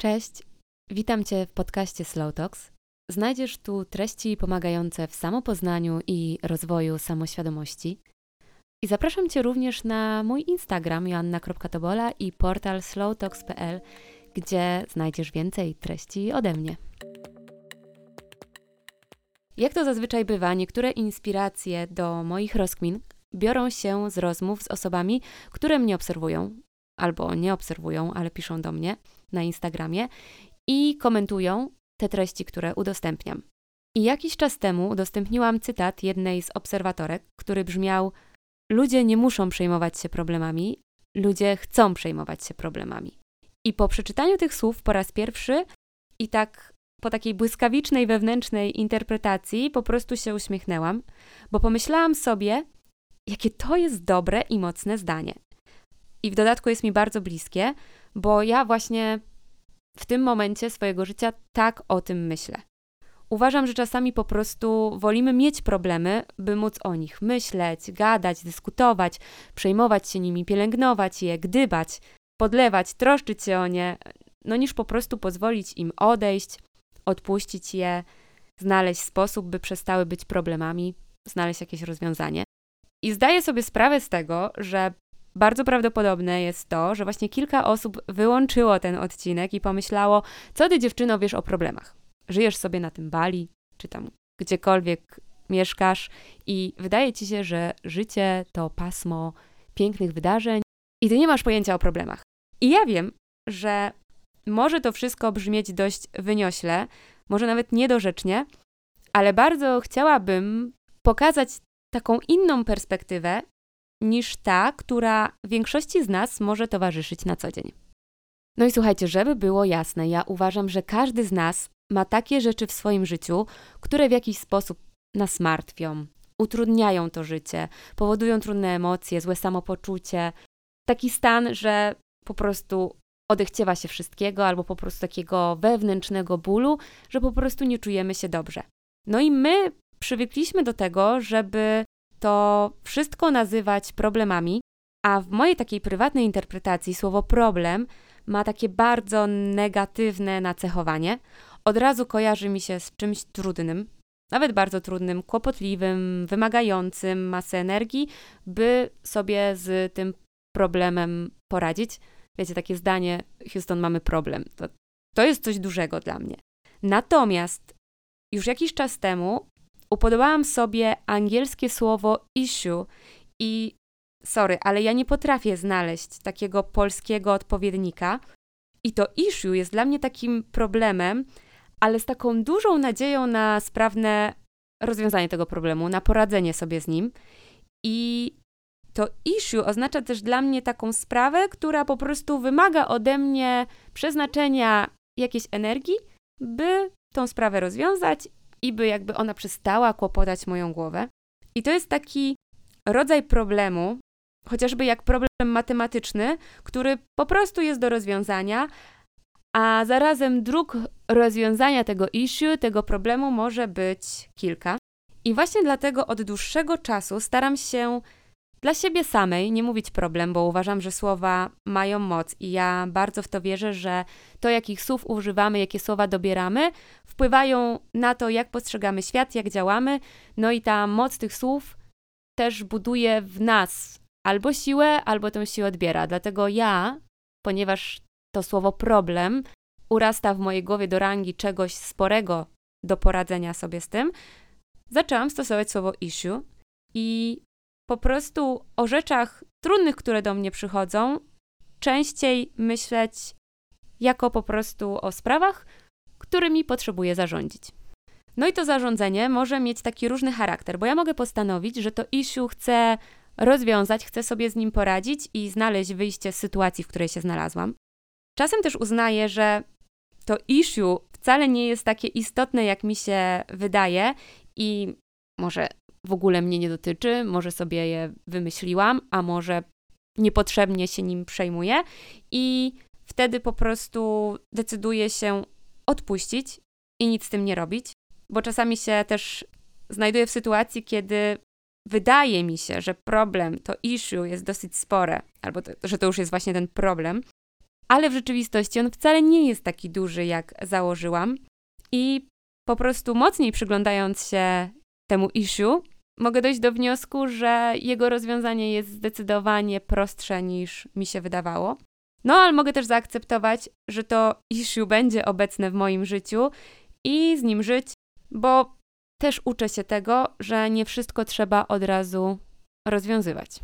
Cześć, witam Cię w podcaście Slow Talks. Znajdziesz tu treści pomagające w samopoznaniu i rozwoju samoświadomości. I zapraszam Cię również na mój Instagram joanna.tobola i portal slowtalks.pl, gdzie znajdziesz więcej treści ode mnie. Jak to zazwyczaj bywa, niektóre inspiracje do moich rozkmin biorą się z rozmów z osobami, które mnie obserwują, albo nie obserwują, ale piszą do mnie na Instagramie i komentują te treści, które udostępniam. I jakiś czas temu udostępniłam cytat jednej z obserwatorek, który brzmiał: Ludzie nie muszą przejmować się problemami, ludzie chcą przejmować się problemami. I po przeczytaniu tych słów po raz pierwszy i tak po takiej błyskawicznej wewnętrznej interpretacji po prostu się uśmiechnęłam, bo pomyślałam sobie, jakie to jest dobre i mocne zdanie. I w dodatku jest mi bardzo bliskie, bo ja właśnie w tym momencie swojego życia tak o tym myślę. Uważam, że czasami po prostu wolimy mieć problemy, by móc o nich myśleć, gadać, dyskutować, przejmować się nimi, pielęgnować je, gdybać, podlewać, troszczyć się o nie, no niż po prostu pozwolić im odejść, odpuścić je, znaleźć sposób, by przestały być problemami, znaleźć jakieś rozwiązanie. I zdaję sobie sprawę z tego, że bardzo prawdopodobne jest to, że właśnie kilka osób wyłączyło ten odcinek i pomyślało, co ty dziewczyno wiesz o problemach. Żyjesz sobie na tym Bali, czy tam gdziekolwiek mieszkasz i wydaje ci się, że życie to pasmo pięknych wydarzeń i ty nie masz pojęcia o problemach. I ja wiem, że może to wszystko brzmieć dość wyniośle, może nawet niedorzecznie, ale bardzo chciałabym pokazać taką inną perspektywę niż ta, która większości z nas może towarzyszyć na co dzień. No i słuchajcie, żeby było jasne, ja uważam, że każdy z nas ma takie rzeczy w swoim życiu, które w jakiś sposób nas martwią, utrudniają to życie, powodują trudne emocje, złe samopoczucie, taki stan, że po prostu odechciewa się wszystkiego, albo po prostu takiego wewnętrznego bólu, że po prostu nie czujemy się dobrze. No i my przywykliśmy do tego, żeby to wszystko nazywać problemami, a w mojej takiej prywatnej interpretacji słowo problem ma takie bardzo negatywne nacechowanie. Od razu kojarzy mi się z czymś trudnym, nawet bardzo trudnym, kłopotliwym, wymagającym masę energii, by sobie z tym problemem poradzić. Wiecie, takie zdanie, Houston, mamy problem. To, to jest coś dużego dla mnie. Natomiast już jakiś czas temu upodobałam sobie angielskie słowo issue i sorry, ale ja nie potrafię znaleźć takiego polskiego odpowiednika. I to issue jest dla mnie takim problemem, ale z taką dużą nadzieją na sprawne rozwiązanie tego problemu, na poradzenie sobie z nim. I to issue oznacza też dla mnie taką sprawę, która po prostu wymaga ode mnie przeznaczenia jakiejś energii, by tą sprawę rozwiązać i by jakby ona przestała kłopotać moją głowę. I to jest taki rodzaj problemu, chociażby jak problem matematyczny, który po prostu jest do rozwiązania, a zarazem dróg rozwiązania tego issue, tego problemu może być kilka. I właśnie dlatego od dłuższego czasu staram się dla siebie samej nie mówić problem, bo uważam, że słowa mają moc i ja bardzo w to wierzę, że to, jakich słów używamy, jakie słowa dobieramy, wpływają na to, jak postrzegamy świat, jak działamy. No i ta moc tych słów też buduje w nas albo siłę, albo tę siłę odbiera. Dlatego ja, ponieważ to słowo problem urasta w mojej głowie do rangi czegoś sporego do poradzenia sobie z tym, zaczęłam stosować słowo issue i po prostu o rzeczach trudnych, które do mnie przychodzą, częściej myśleć jako po prostu o sprawach, którymi potrzebuję zarządzić. No i to zarządzanie może mieć taki różny charakter, bo ja mogę postanowić, że to issue chcę rozwiązać, chcę sobie z nim poradzić i znaleźć wyjście z sytuacji, w której się znalazłam. Czasem też uznaję, że to issue wcale nie jest takie istotne, jak mi się wydaje, i może w ogóle mnie nie dotyczy, może sobie je wymyśliłam, a może niepotrzebnie się nim przejmuję i wtedy po prostu decyduję się odpuścić i nic z tym nie robić, bo czasami się też znajduję w sytuacji, kiedy wydaje mi się, że problem, to issue jest dosyć spore, albo to, że to już jest właśnie ten problem, ale w rzeczywistości on wcale nie jest taki duży, jak założyłam. I po prostu mocniej przyglądając się temu issue, mogę dojść do wniosku, że jego rozwiązanie jest zdecydowanie prostsze niż mi się wydawało. No, ale mogę też zaakceptować, że to issue będzie obecne w moim życiu i z nim żyć, bo też uczę się tego, że nie wszystko trzeba od razu rozwiązywać.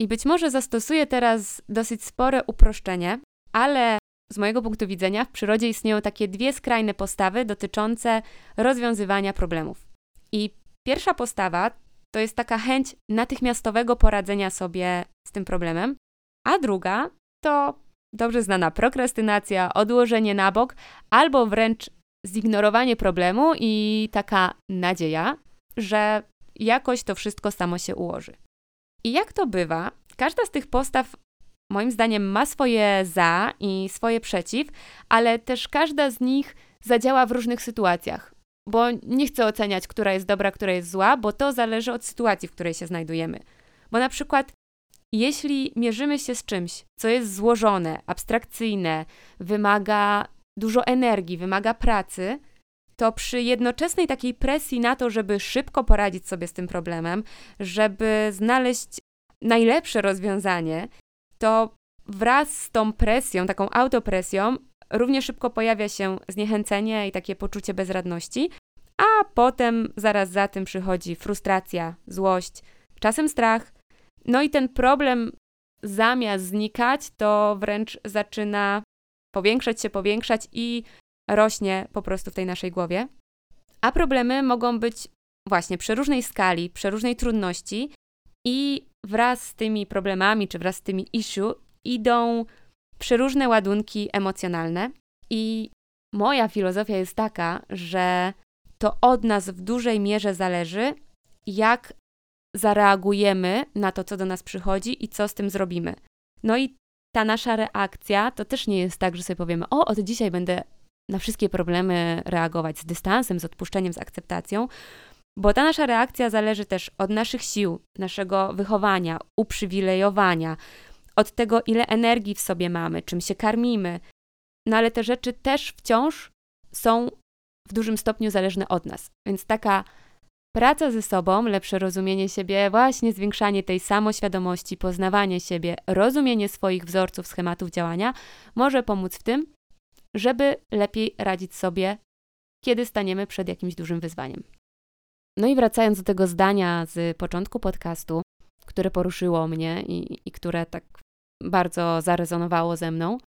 I być może zastosuję teraz dosyć spore uproszczenie, ale z mojego punktu widzenia w przyrodzie istnieją takie dwie skrajne postawy dotyczące rozwiązywania problemów. I pierwsza postawa to jest taka chęć natychmiastowego poradzenia sobie z tym problemem, a druga to dobrze znana prokrastynacja, odłożenie na bok albo wręcz zignorowanie problemu i taka nadzieja, że jakoś to wszystko samo się ułoży. I jak to bywa, każda z tych postaw moim zdaniem ma swoje za i swoje przeciw, ale też każda z nich zadziała w różnych sytuacjach. Bo nie chcę oceniać, która jest dobra, która jest zła, bo to zależy od sytuacji, w której się znajdujemy. Bo na przykład, jeśli mierzymy się z czymś, co jest złożone, abstrakcyjne, wymaga dużo energii, wymaga pracy, to przy jednoczesnej takiej presji na to, żeby szybko poradzić sobie z tym problemem, żeby znaleźć najlepsze rozwiązanie, to wraz z tą presją, taką autopresją, równie szybko pojawia się zniechęcenie i takie poczucie bezradności, a potem zaraz za tym przychodzi frustracja, złość, czasem strach. No i ten problem zamiast znikać, to wręcz zaczyna powiększać się, powiększać i rośnie po prostu w tej naszej głowie. A problemy mogą być właśnie przy różnej skali, przy różnej trudności i wraz z tymi problemami, czy wraz z tymi issue idą przeróżne ładunki emocjonalne. I moja filozofia jest taka, że to od nas w dużej mierze zależy, jak zareagujemy na to, co do nas przychodzi i co z tym zrobimy. No i ta nasza reakcja to też nie jest tak, że sobie powiemy: O, od dzisiaj będę na wszystkie problemy reagować z dystansem, z odpuszczeniem, z akceptacją, bo ta nasza reakcja zależy też od naszych sił, naszego wychowania, uprzywilejowania, od tego, ile energii w sobie mamy, czym się karmimy. No ale te rzeczy też wciąż są w dużym stopniu zależne od nas. Więc taka praca ze sobą, lepsze rozumienie siebie, właśnie zwiększanie tej samoświadomości, poznawanie siebie, rozumienie swoich wzorców, schematów działania może pomóc w tym, żeby lepiej radzić sobie, kiedy staniemy przed jakimś dużym wyzwaniem. No i wracając do tego zdania z początku podcastu, które poruszyło mnie i, i które tak bardzo zarezonowało ze mną,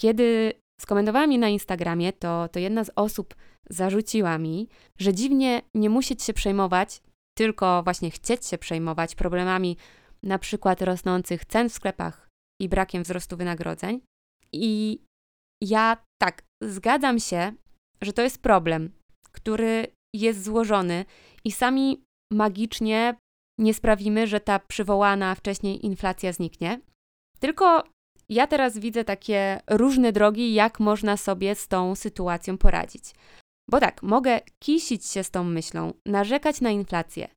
kiedy skomentowałam je na Instagramie, to, to jedna z osób zarzuciła mi, że dziwnie nie musieć się przejmować, tylko właśnie chcieć się przejmować problemami na przykład rosnących cen w sklepach i brakiem wzrostu wynagrodzeń. I ja tak, zgadzam się, że to jest problem, który jest złożony i sami magicznie nie sprawimy, że ta przywołana wcześniej inflacja zniknie. Tylko ja teraz widzę takie różne drogi, jak można sobie z tą sytuacją poradzić. Bo tak, mogę kisić się z tą myślą, narzekać na inflację.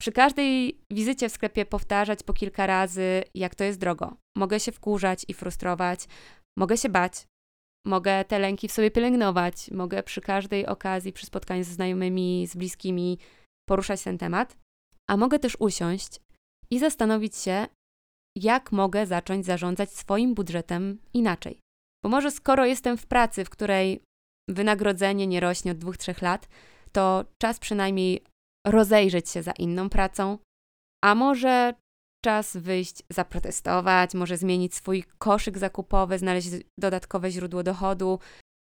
Przy każdej wizycie w sklepie powtarzać po kilka razy, jak to jest drogo. Mogę się wkurzać i frustrować, mogę się bać, mogę te lęki w sobie pielęgnować, mogę przy każdej okazji, przy spotkaniu ze znajomymi, z bliskimi poruszać ten temat, a mogę też usiąść i zastanowić się, jak mogę zacząć zarządzać swoim budżetem inaczej. Bo może skoro jestem w pracy, w której wynagrodzenie nie rośnie od dwóch, trzech lat, to czas przynajmniej rozejrzeć się za inną pracą, a może czas wyjść, zaprotestować, może zmienić swój koszyk zakupowy, znaleźć dodatkowe źródło dochodu,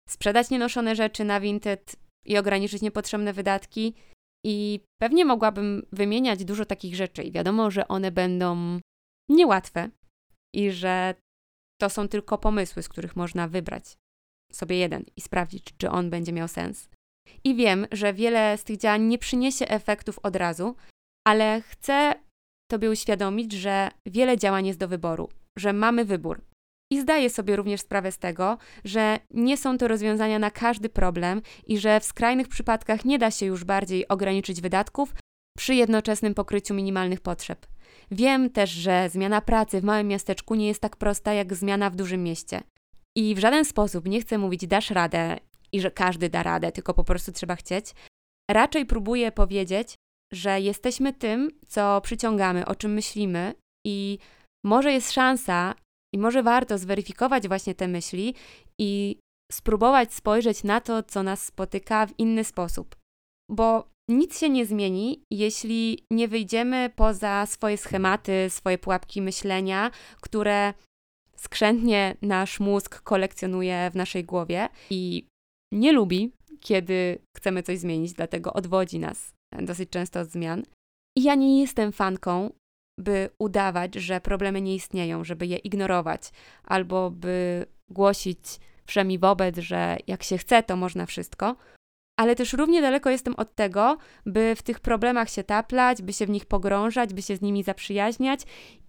sprzedać nienoszone rzeczy na Vinted i ograniczyć niepotrzebne wydatki. I pewnie mogłabym wymieniać dużo takich rzeczy, i wiadomo, że one będą niełatwe i że to są tylko pomysły, z których można wybrać sobie jeden i sprawdzić, czy on będzie miał sens. I wiem, że wiele z tych działań nie przyniesie efektów od razu, ale chcę Tobie uświadomić, że wiele działań jest do wyboru, że mamy wybór. I zdaję sobie również sprawę z tego, że nie są to rozwiązania na każdy problem i że w skrajnych przypadkach nie da się już bardziej ograniczyć wydatków przy jednoczesnym pokryciu minimalnych potrzeb. Wiem też, że zmiana pracy w małym miasteczku nie jest tak prosta jak zmiana w dużym mieście. I w żaden sposób nie chcę mówić dasz radę i że każdy da radę, tylko po prostu trzeba chcieć. Raczej próbuję powiedzieć, że jesteśmy tym, co przyciągamy, o czym myślimy i może jest szansa i może warto zweryfikować właśnie te myśli i spróbować spojrzeć na to, co nas spotyka w inny sposób. Bo nic się nie zmieni, jeśli nie wyjdziemy poza swoje schematy, swoje pułapki myślenia, które skrzętnie nasz mózg kolekcjonuje w naszej głowie i nie lubi, kiedy chcemy coś zmienić, dlatego odwodzi nas dosyć często od zmian. I ja nie jestem fanką, by udawać, że problemy nie istnieją, żeby je ignorować, albo by głosić wszemi wobec, że jak się chce, to można wszystko. Ale też równie daleko jestem od tego, by w tych problemach się taplać, by się w nich pogrążać, by się z nimi zaprzyjaźniać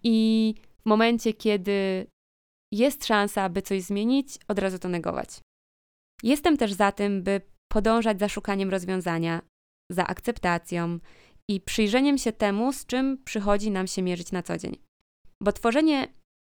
i w momencie, kiedy jest szansa, by coś zmienić, od razu to negować. Jestem też za tym, by podążać za szukaniem rozwiązania, za akceptacją i przyjrzeniem się temu, z czym przychodzi nam się mierzyć na co dzień. Bo tworzenie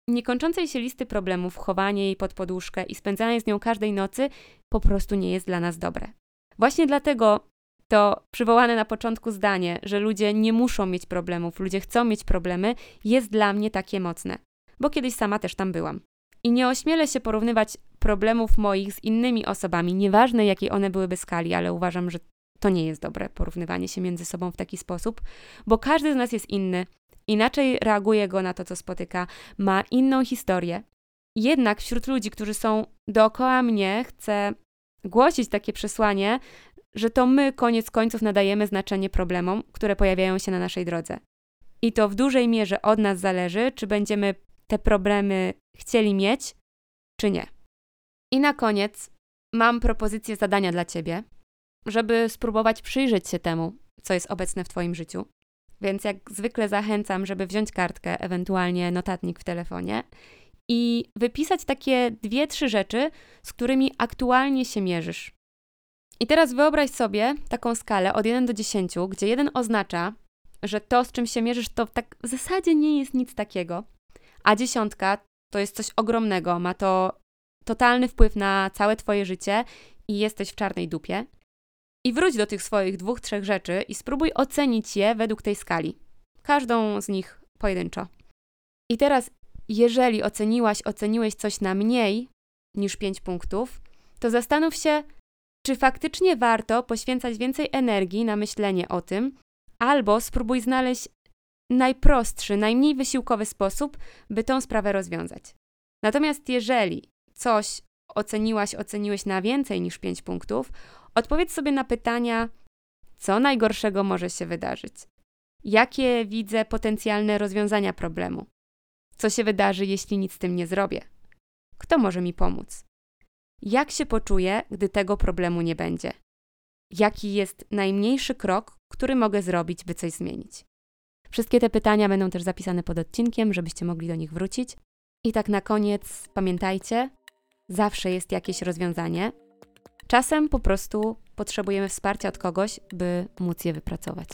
niekończącej się listy problemów, chowanie jej pod poduszkę i spędzanie z nią każdej nocy po prostu nie jest dla nas dobre. Właśnie dlatego to przywołane na początku zdanie, że ludzie nie muszą mieć problemów, ludzie chcą mieć problemy, jest dla mnie takie mocne, bo kiedyś sama też tam byłam. I nie ośmielę się porównywać problemów moich z innymi osobami, nieważne jakiej one byłyby skali, ale uważam, że to nie jest dobre porównywanie się między sobą w taki sposób, bo każdy z nas jest inny, inaczej reaguje go na to, co spotyka, ma inną historię. Jednak wśród ludzi, którzy są dookoła mnie, chcę głosić takie przesłanie, że to my koniec końców nadajemy znaczenie problemom, które pojawiają się na naszej drodze. I to w dużej mierze od nas zależy, czy będziemy te problemy chcieli mieć, czy nie. I na koniec mam propozycję zadania dla Ciebie, żeby spróbować przyjrzeć się temu, co jest obecne w Twoim życiu. Więc jak zwykle zachęcam, żeby wziąć kartkę, ewentualnie notatnik w telefonie i wypisać takie dwie, trzy rzeczy, z którymi aktualnie się mierzysz. I teraz wyobraź sobie taką skalę od 1 do 10, gdzie 1 oznacza, że to, z czym się mierzysz, to tak w zasadzie nie jest nic takiego, a dziesiątka to jest coś ogromnego, ma to totalny wpływ na całe Twoje życie i jesteś w czarnej dupie. I wróć do tych swoich dwóch, trzech rzeczy i spróbuj ocenić je według tej skali. Każdą z nich pojedynczo. I teraz, jeżeli oceniłaś, oceniłeś coś na mniej niż 5 punktów, to zastanów się, czy faktycznie warto poświęcać więcej energii na myślenie o tym, albo spróbuj znaleźć najprostszy, najmniej wysiłkowy sposób, by tą sprawę rozwiązać. Natomiast jeżeli coś oceniłaś, oceniłeś na więcej niż 5 punktów, odpowiedz sobie na pytania, co najgorszego może się wydarzyć, jakie widzę potencjalne rozwiązania problemu, co się wydarzy, jeśli nic z tym nie zrobię, kto może mi pomóc, jak się poczuję, gdy tego problemu nie będzie, jaki jest najmniejszy krok, który mogę zrobić, by coś zmienić. Wszystkie te pytania będą też zapisane pod odcinkiem, żebyście mogli do nich wrócić. I tak na koniec pamiętajcie, zawsze jest jakieś rozwiązanie. Czasem po prostu potrzebujemy wsparcia od kogoś, by móc je wypracować.